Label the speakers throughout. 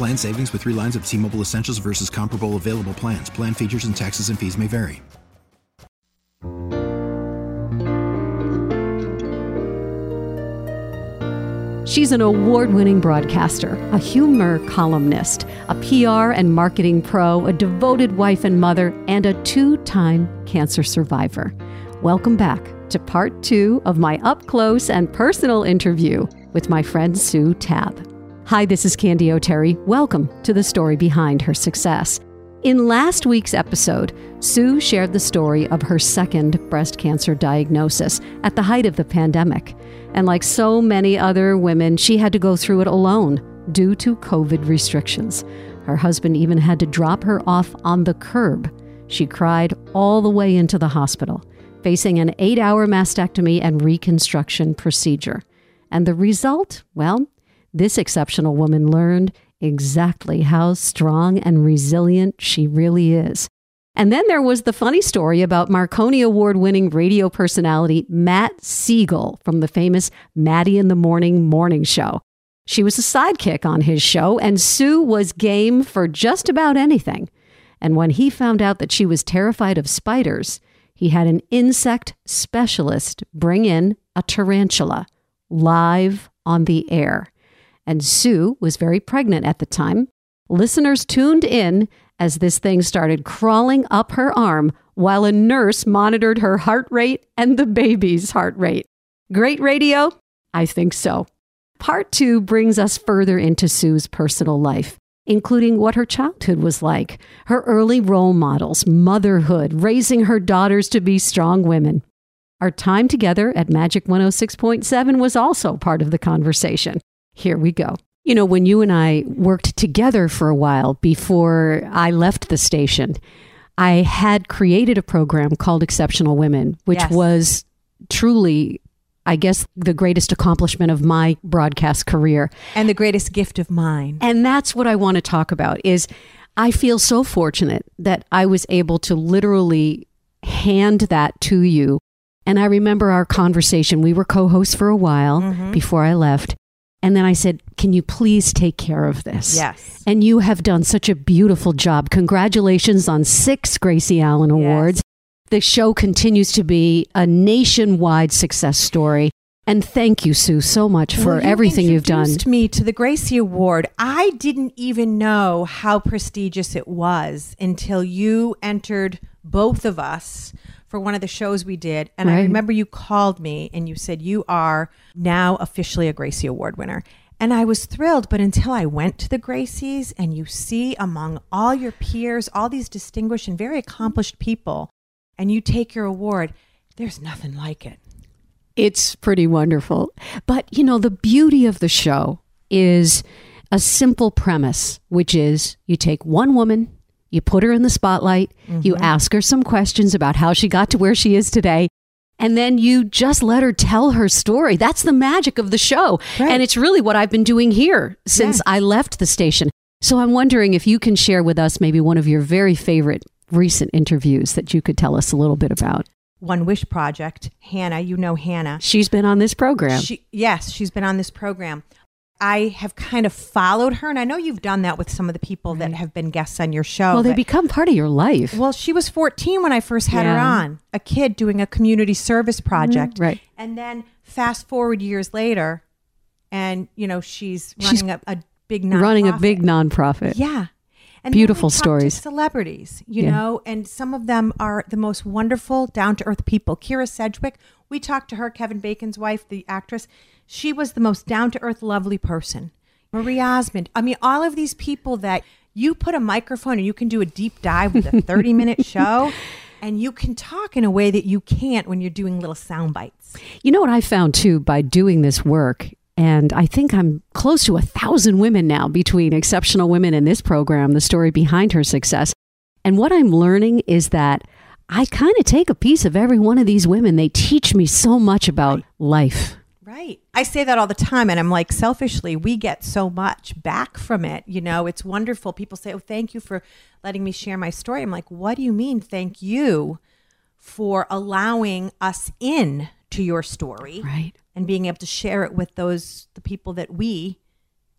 Speaker 1: Plan savings with three lines of T Mobile Essentials versus comparable available plans. Plan features and taxes and fees may vary.
Speaker 2: She's an award winning broadcaster, a humor columnist, a PR and marketing pro, a devoted wife and mother, and a two time cancer survivor. Welcome back to part two of my up close and personal interview with my friend Sue Tabb. Hi, this is Candy O'Terry. Welcome to the story behind her success. In last week's episode, Sue shared the story of her second breast cancer diagnosis at the height of the pandemic. And like so many other women, she had to go through it alone due to COVID restrictions. Her husband even had to drop her off on the curb. She cried all the way into the hospital, facing an eight hour mastectomy and reconstruction procedure. And the result? Well, this exceptional woman learned exactly how strong and resilient she really is. And then there was the funny story about Marconi Award winning radio personality Matt Siegel from the famous Matty in the Morning morning show. She was a sidekick on his show, and Sue was game for just about anything. And when he found out that she was terrified of spiders, he had an insect specialist bring in a tarantula live on the air. And Sue was very pregnant at the time. Listeners tuned in as this thing started crawling up her arm while a nurse monitored her heart rate and the baby's heart rate. Great radio? I think so. Part two brings us further into Sue's personal life, including what her childhood was like, her early role models, motherhood, raising her daughters to be strong women. Our time together at Magic 106.7 was also part of the conversation. Here we go. You know, when you and I worked together for a while before I left the station, I had created a program called Exceptional Women, which
Speaker 3: Yes.
Speaker 2: was truly, I guess, the greatest accomplishment of my broadcast career.
Speaker 3: and the greatest gift of mine.
Speaker 2: And that's what I want to talk about is I feel so fortunate that I was able to literally hand that to you. And I remember our conversation. We were co-hosts for a while
Speaker 3: Mm-hmm.
Speaker 2: before I left. And then I said, "Can you please take care of this?"
Speaker 3: Yes.
Speaker 2: And you have done such a beautiful job. Congratulations on 6 Gracie Allen awards. The show continues to be a nationwide success story. And thank you, Sue, so much for
Speaker 3: Well, you
Speaker 2: everything you've done.
Speaker 3: introduced me to the Gracie Award. I didn't even know how prestigious it was until you entered both of us for one of the shows we did. And I remember you called me and you said, You are now officially a Gracie Award winner. And I was thrilled, but until I went to the Gracies and you see among all your peers, all these distinguished and very accomplished people, and you take your award, there's nothing like it.
Speaker 2: It's pretty wonderful. But, you know, the beauty of the show is a simple premise, which is you take one woman, you put her in the spotlight, you mm-hmm. ask her some questions about how she got to where she is today. And then you just let her tell her story. That's the magic of the show.
Speaker 3: Right.
Speaker 2: And it's really what I've been doing here since I left the station. So I'm wondering if you can share with us maybe one of your very favorite recent interviews that you could tell us a little bit about.
Speaker 3: One Wish Project, Hannah, you know Hannah.
Speaker 2: She's been on this program.
Speaker 3: She, yes, she's been on this program. I have kind of followed her, and I know you've done that with some of the people that have been guests on your show.
Speaker 2: well, they become part of your life.
Speaker 3: well, she was 14 when I first had her
Speaker 2: Yeah. Mm-hmm.
Speaker 3: on, a kid doing a community service project.
Speaker 2: right.
Speaker 3: And then fast forward years later, and, you know, she's
Speaker 2: She's-
Speaker 3: running a, a big
Speaker 2: Running a big nonprofit.
Speaker 3: Yeah. And
Speaker 2: Beautiful
Speaker 3: we talk to
Speaker 2: stories.
Speaker 3: celebrities, you
Speaker 2: Yeah.
Speaker 3: know, and some of them are the most wonderful, down to earth people. Kyra Sedgwick, we talked to her, Kevin Bacon's wife, the actress. She was the most down to earth, lovely person. Marie Osmond. I mean, all of these people that you put a microphone and you can do a deep dive with a 30 minute show and you can talk in a way that you can't when you're doing little sound bites.
Speaker 2: You know what I found too by doing this work, and I think I'm close to a thousand women now between exceptional women in this program, the story behind her success. And what I'm learning is that I kind of take a piece of every one of these women. They teach me so much about life.
Speaker 3: Right. I say that all the time. And I'm like, selfishly, we get so much back from it. You know, it's wonderful. People say, oh, thank you for letting me share my story. I'm like, what do you mean, thank you for allowing us in to your story
Speaker 2: Right.
Speaker 3: and being able to share it with those, the people that we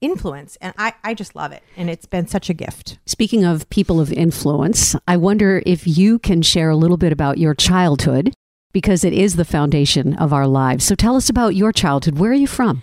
Speaker 3: influence. And I, I just love it. And it's been such a gift.
Speaker 2: Speaking of people of influence, I wonder if you can share a little bit about your childhood because it is the foundation of our lives. So tell us about your childhood. Where are you from?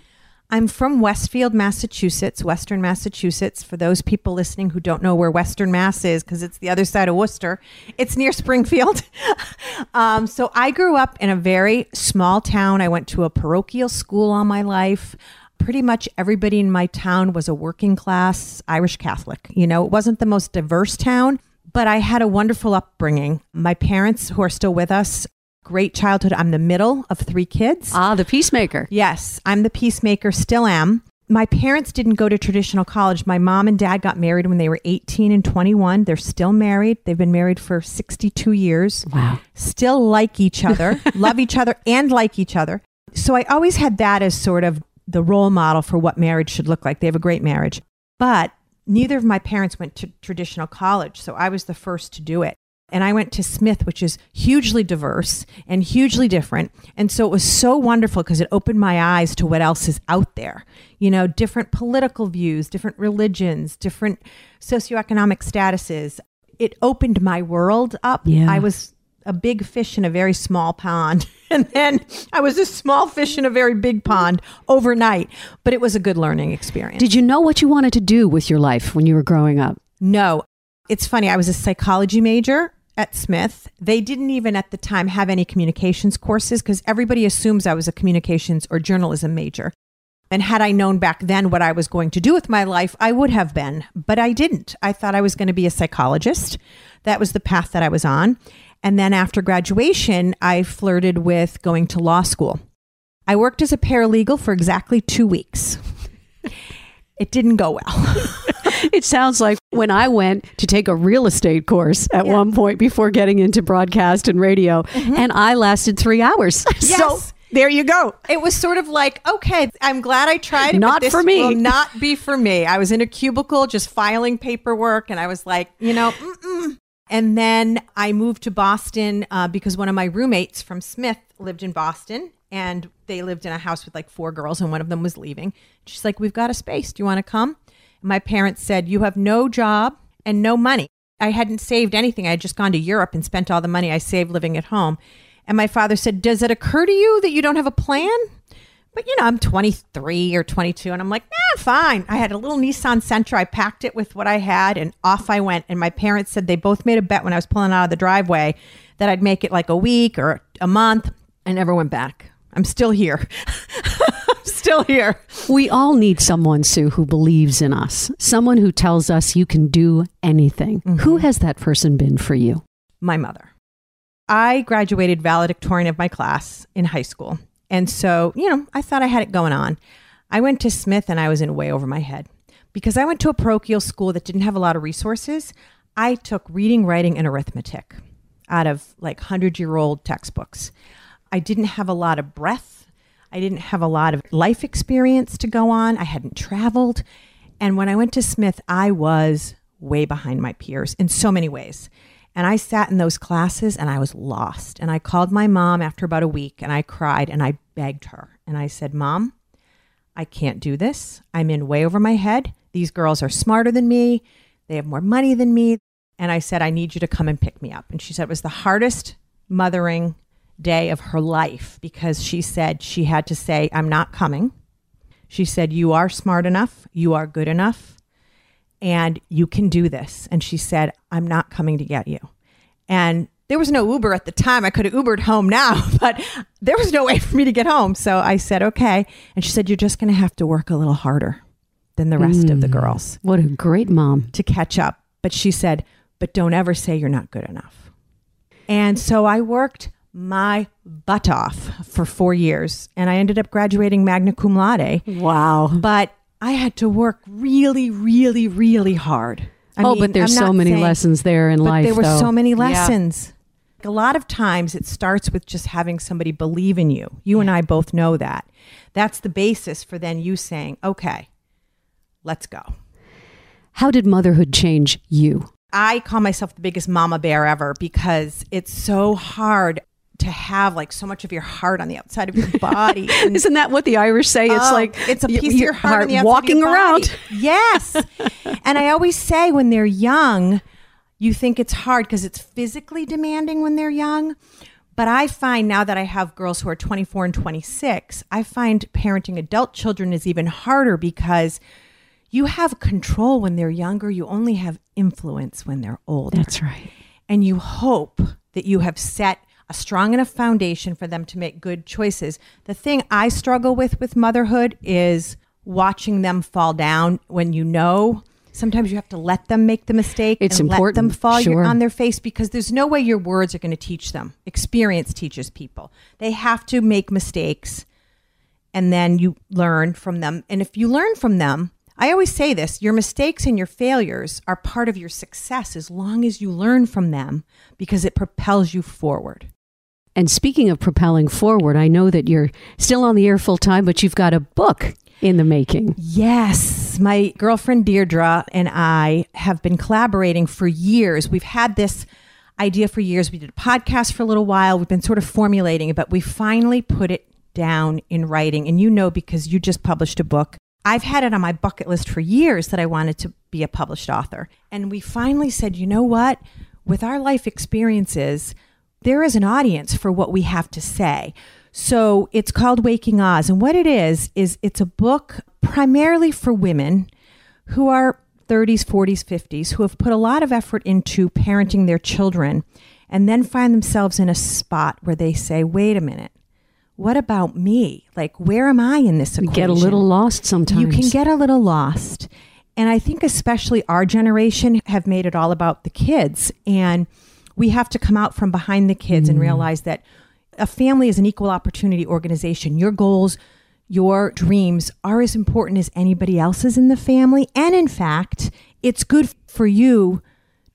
Speaker 3: I'm from Westfield, Massachusetts, Western Massachusetts. For those people listening who don't know where Western Mass is, because it's the other side of Worcester, it's near Springfield. um, so I grew up in a very small town. I went to a parochial school all my life. Pretty much everybody in my town was a working class Irish Catholic. You know, it wasn't the most diverse town, but I had a wonderful upbringing. My parents, who are still with us, great childhood. I'm the middle of three kids.
Speaker 2: Ah, the peacemaker.
Speaker 3: Yes, I'm the peacemaker, still am. My parents didn't go to traditional college. My mom and dad got married when they were 18 and 21. They're still married. They've been married for 62 years.
Speaker 2: Wow.
Speaker 3: Still like each other, love each other, and like each other. So I always had that as sort of the role model for what marriage should look like. They have a great marriage. But neither of my parents went to traditional college. So I was the first to do it. And I went to Smith, which is hugely diverse and hugely different. And so it was so wonderful because it opened my eyes to what else is out there. You know, different political views, different religions, different socioeconomic statuses. It opened my world up.
Speaker 2: Yeah.
Speaker 3: I was a big fish in a very small pond. And then I was a small fish in a very big pond overnight. But it was a good learning experience.
Speaker 2: Did you know what you wanted to do with your life when you were growing up?
Speaker 3: No. It's funny. I was a psychology major at Smith. They didn't even at the time have any communications courses because everybody assumes I was a communications or journalism major. And had I known back then what I was going to do with my life, I would have been, but I didn't. I thought I was going to be a psychologist. That was the path that I was on. And then after graduation, I flirted with going to law school. I worked as a paralegal for exactly two weeks. It didn't go well.
Speaker 2: It sounds like when I went to take a real estate course at
Speaker 3: Yeah.
Speaker 2: one point before getting into broadcast and radio, and I lasted three hours. So
Speaker 3: Yes.
Speaker 2: there you go.
Speaker 3: It was sort of like, okay, I'm glad I tried it. but
Speaker 2: Not
Speaker 3: this
Speaker 2: for me.
Speaker 3: Will not be for me. I was in a cubicle just filing paperwork, and I was like, you know, mm-mm. and then I moved to Boston uh, because one of my roommates from Smith lived in Boston, and they lived in a house with like four girls, and one of them was leaving. She's like, "We've got a space. Do you want to come?" My parents said, "You have no job and no money." I hadn't saved anything. I had just gone to Europe and spent all the money I saved living at home. And my father said, Does it occur to you that you don't have a plan? But you know, I'm 23 or 22, and I'm like, nah, fine. I had a little Nissan Sentra. I packed it with what I had, and off I went. And my parents said they both made a bet when I was pulling out of the driveway that I'd make it like a week or a month. I never went back. I'm still here. Still here.
Speaker 2: We all need someone, Sue, who believes in us, someone who tells us you can do anything. Mm-hmm. Who has that person been for you?
Speaker 3: my mother. I graduated valedictorian of my class in high school. And so, you know, I thought I had it going on. I went to Smith and I was in way over my head because I went to a parochial school that didn't have a lot of resources. I took reading, writing, and arithmetic out of like 100 year old textbooks. I didn't have a lot of breadth. I didn't have a lot of life experience to go on. I hadn't traveled. And when I went to Smith, I was way behind my peers in so many ways. And I sat in those classes and I was lost. And I called my mom after about a week and I cried and I begged her. And I said, Mom, I can't do this. I'm in way over my head. These girls are smarter than me. They have more money than me. And I said, I need you to come and pick me up. And she said it was the hardest mothering day of her life because she said she had to say, I'm not coming. She said, You are smart enough, you are good enough, and you can do this. And she said, I'm not coming to get you. And there was no Uber at the time. I could have Ubered home now, but there was no way for me to get home. So I said, Okay. And she said, You're just going to have to work a little harder than the rest of the hmm. girls
Speaker 2: What a great mom.
Speaker 3: to catch up. But she said, But don't ever say you're not good enough. And so I worked my butt off for four years and I ended up graduating magna cum laude.
Speaker 2: Wow.
Speaker 3: But I had to work really, really, really hard. I
Speaker 2: oh,
Speaker 3: mean,
Speaker 2: but there's so many
Speaker 3: saying-
Speaker 2: lessons there in
Speaker 3: but
Speaker 2: life.
Speaker 3: there were
Speaker 2: though.
Speaker 3: so many
Speaker 2: Yeah.
Speaker 3: lessons. A lot of times it starts with just having somebody believe in you. You and I both know that. That's the basis for then you saying, okay, let's go.
Speaker 2: How did motherhood change you?
Speaker 3: I call myself the biggest mama bear ever because it's so hard to have like so much of your heart on the outside of your body. And-
Speaker 2: Isn't that what the Irish say? It's
Speaker 3: Oh,
Speaker 2: like
Speaker 3: it's a piece of your heart, on the outside
Speaker 2: walking
Speaker 3: of your
Speaker 2: around.
Speaker 3: Yes, and I always say when they're young, you think it's hard because it's physically demanding when they're young. But I find now that I have girls who are 24 and 26, I find parenting adult children is even harder because you have control when they're younger. You only have influence when they're older
Speaker 2: That's right.
Speaker 3: and you hope that you have set a strong enough foundation for them to make good choices. The thing I struggle with with motherhood is watching them fall down when you know sometimes you have to let them make the mistake
Speaker 2: It's
Speaker 3: and let them fall
Speaker 2: sure.
Speaker 3: on their face because there's no way your words are going to teach them. Experience teaches people. They have to make mistakes and then you learn from them. And if you learn from them, I always say this your mistakes and your failures are part of your success as long as you learn from them because it propels you forward.
Speaker 2: And speaking of propelling forward, I know that you're still on the air full time, but you've got a book in the making.
Speaker 3: Yes, my girlfriend Deirdre and I have been collaborating for years. We've had this idea for years. We did a podcast for a little while. We've been sort of formulating it, but we finally put it down in writing. And you know, because you just published a book, I've had it on my bucket list for years that I wanted to be a published author. And we finally said, you know what? With our life experiences, there is an audience for what we have to say. So it's called Waking Oz. And what it is, is it's a book primarily for women who are 30s, 40s, 50s, who have put a lot of effort into parenting their children and then find themselves in a spot where they say, wait a minute, what about me? Like, where am I in this equation?
Speaker 2: get a little lost sometimes.
Speaker 3: You can get a little lost. And I think, especially our generation, have made it all about the kids. And we have to come out from behind the kids and mm. realize that a family is an equal opportunity organization. Your goals, your dreams are as important as anybody else's in the family. And in fact, it's good for you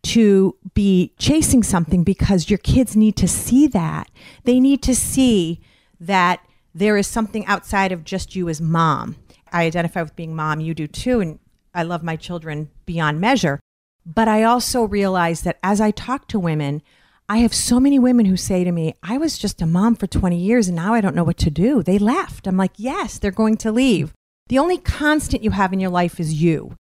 Speaker 3: to be chasing something because your kids need to see that. They need to see that there is something outside of just you as mom. I identify with being mom, you do too, and I love my children beyond measure. But I also realize that as I talk to women, I have so many women who say to me, I was just a mom for 20 years and now I don't know what to do. They left. I'm like, yes, they're going to leave. The only constant you have in your life is you.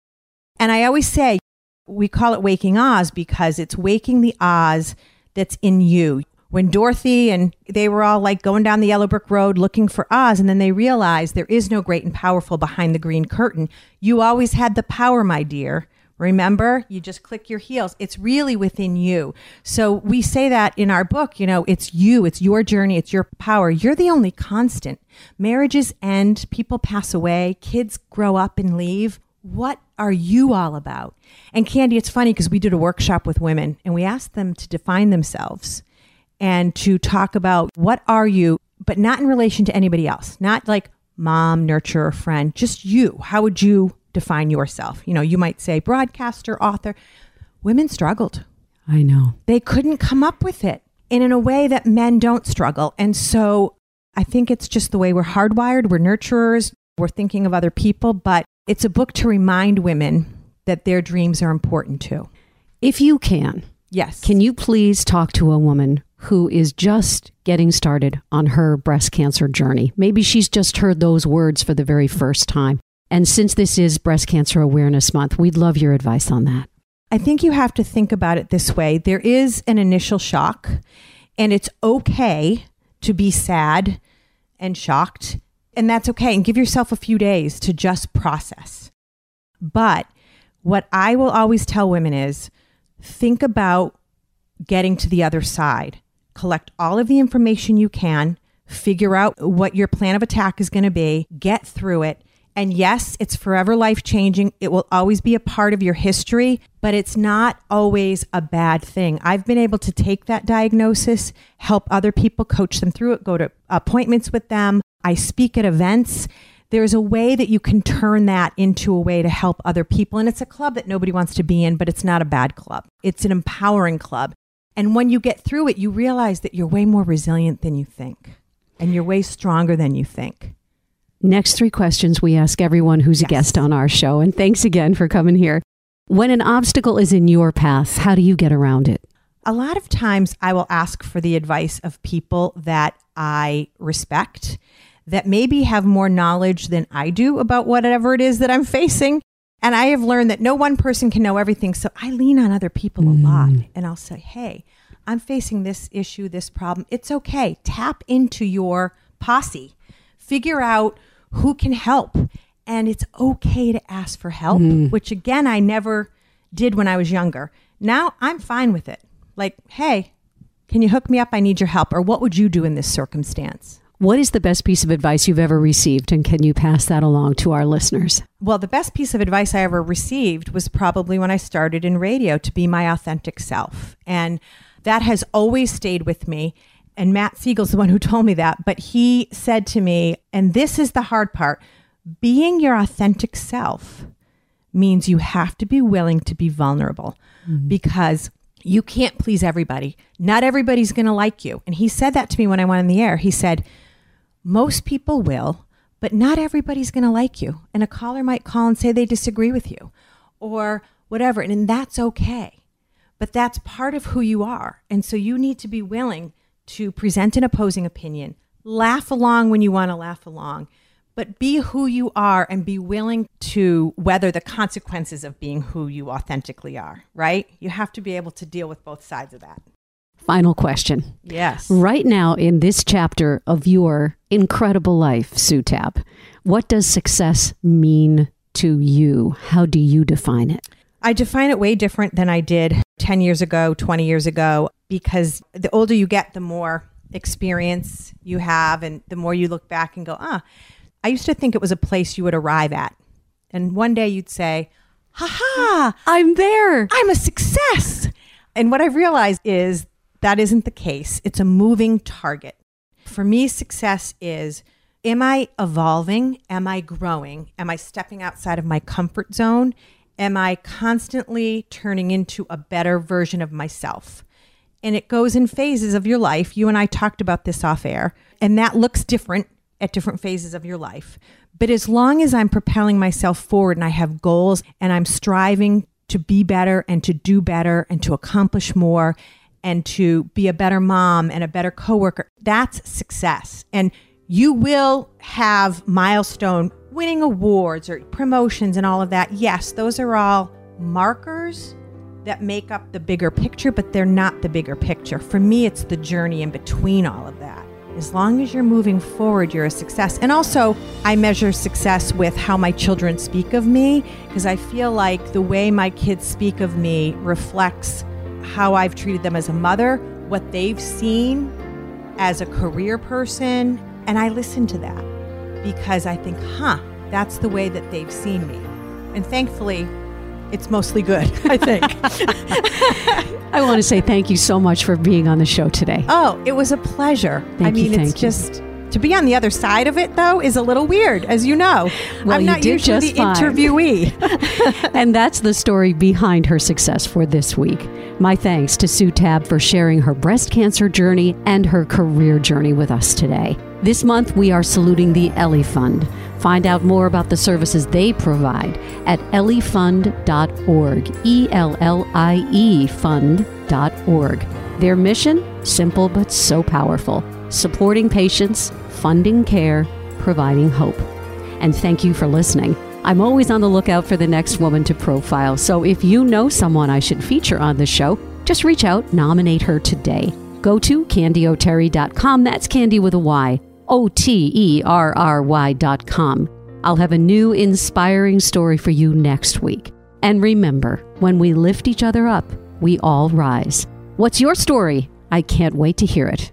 Speaker 3: And I always say, we call it waking Oz because it's waking the Oz that's in you. When Dorothy and they were all like going down the yellow brick road looking for Oz, and then they realized there is no great and powerful behind the green curtain. You always had the power, my dear. Remember, you just click your heels. It's really within you. So we say that in our book, you know, it's you, it's your journey, it's your power. You're the only constant. Marriages end, people pass away, kids grow up and leave. What are you all about? And Candy, it's funny because we did a workshop with women and we asked them to define themselves and to talk about what are you, but not in relation to anybody else, not like mom, nurturer, friend, just you. How would you define yourself? You know, you might say broadcaster, author. Women struggled.
Speaker 2: I know.
Speaker 3: They couldn't come up with it. And in a way that men don't struggle. And so I think it's just the way we're hardwired. We're nurturers. We're thinking of other people, but it's a book to remind women that their dreams are important too.
Speaker 2: If you can,
Speaker 3: Yes.
Speaker 2: can you please talk to a woman who is just getting started on her breast cancer journey? Maybe she's just heard those words for the very first time. And since this is Breast Cancer Awareness Month, we'd love your advice on that.
Speaker 3: I think you have to think about it this way there is an initial shock, and it's okay to be sad and shocked And that's okay. And give yourself a few days to just process. But what I will always tell women is think about getting to the other side. Collect all of the information you can, figure out what your plan of attack is going to be, get through it. And yes, it's forever life changing. It will always be a part of your history, but it's not always a bad thing. I've been able to take that diagnosis, help other people, coach them through it, go to appointments with them. I speak at events. There's a way that you can turn that into a way to help other people. And it's a club that nobody wants to be in, but it's not a bad club. It's an empowering club. And when you get through it, you realize that you're way more resilient than you think, and you're way stronger than you think.
Speaker 2: Next three questions we ask everyone who's
Speaker 3: Yes.
Speaker 2: a guest on our show. And thanks again for coming here. When an obstacle is in your path, how do you get around it?
Speaker 3: A lot of times I will ask for the advice of people that I respect, that maybe have more knowledge than I do about whatever it is that I'm facing. And I have learned that no one person can know everything. So I lean on other people a lot. Mm. And I'll say, hey, I'm facing this issue, this problem. It's okay. Tap into your posse, figure out who can help. And it's okay to ask for help, mm-hmm. which again, I never did when I was younger. Now I'm fine with it. Like, hey, can you hook me up? I need your help. Or what would you do in this circumstance?
Speaker 2: What is the best piece of advice you've ever received? And can you pass that along to our listeners?
Speaker 3: Well, the best piece of advice I ever received was probably when I started in radio to be my authentic self. And that has always stayed with me. And Matt Siegel's the one who told me that. But he said to me, and this is the hard part being your authentic self means you have to be willing to be vulnerable mm-hmm. because you can't please everybody. Not everybody's going to like you. And he said that to me when I went on the air. He said, most people will, but not everybody's going to like you. And a caller might call and say they disagree with you or whatever. And, and that's okay. But that's part of who you are. And so you need to be willing to present an opposing opinion, laugh along when you want to laugh along, but be who you are and be willing to weather the consequences of being who you authentically are, right? You have to be able to deal with both sides of that.
Speaker 2: Final question.
Speaker 3: Yes.
Speaker 2: Right now, in this chapter of your incredible life, Sue Tabb, what does success mean to you? How do you define it?
Speaker 3: I define it way different than I did 10 years ago, 20 years ago, because the older you get, the more experience you have, and the more you look back and go, ah, I used to think it was a place you would arrive at. And one day you'd say, ha ha,
Speaker 2: I'm there.
Speaker 3: I'm a success. And what I've realized is that isn't the case. It's a moving target. For me, success is am I evolving? Am I growing? Am I stepping outside of my comfort zone? Am I constantly turning into a better version of myself? And it goes in phases of your life. You and I talked about this off air, and that looks different at different phases of your life. But as long as I'm propelling myself forward and I have goals and I'm striving to be better and to do better and to accomplish more and to be a better mom and a better coworker, that's success. And you will have milestone winning awards or promotions and all of that. Yes, those are all markers that make up the bigger picture, but they're not the bigger picture. For me, it's the journey in between all of that. As long as you're moving forward, you're a success. And also, I measure success with how my children speak of me because I feel like the way my kids speak of me reflects how I've treated them as a mother, what they've seen as a career person. And I listen to that because I think, huh, that's the way that they've seen me. And thankfully, it's mostly good, I think.
Speaker 2: I want to say thank you so much for being on the show today.
Speaker 3: Oh, it was a pleasure. I
Speaker 2: Thank you,
Speaker 3: mean, it's
Speaker 2: thank you.
Speaker 3: just to be on the other side of it though is a little weird, as you know.
Speaker 2: Well,
Speaker 3: I'm
Speaker 2: you
Speaker 3: not
Speaker 2: did
Speaker 3: usually
Speaker 2: just
Speaker 3: the
Speaker 2: fine.
Speaker 3: interviewee.
Speaker 2: and that's the story behind her success for this week. My thanks to Sue Tabb for sharing her breast cancer journey and her career journey with us today. This month, we are saluting the Ellie Fund. Find out more about the services they provide at elliefund.org. E L L I E fund.org. Their mission? Simple but so powerful supporting patients, funding care, providing hope. And thank you for listening. I'm always on the lookout for the next woman to profile, so if you know someone I should feature on the show, just reach out, nominate her today. Go to candyoterry.com, that's Candy with a Y. O T E R R Y dot com. I'll have a new inspiring story for you next week. And remember, when we lift each other up, we all rise. What's your story? I can't wait to hear it.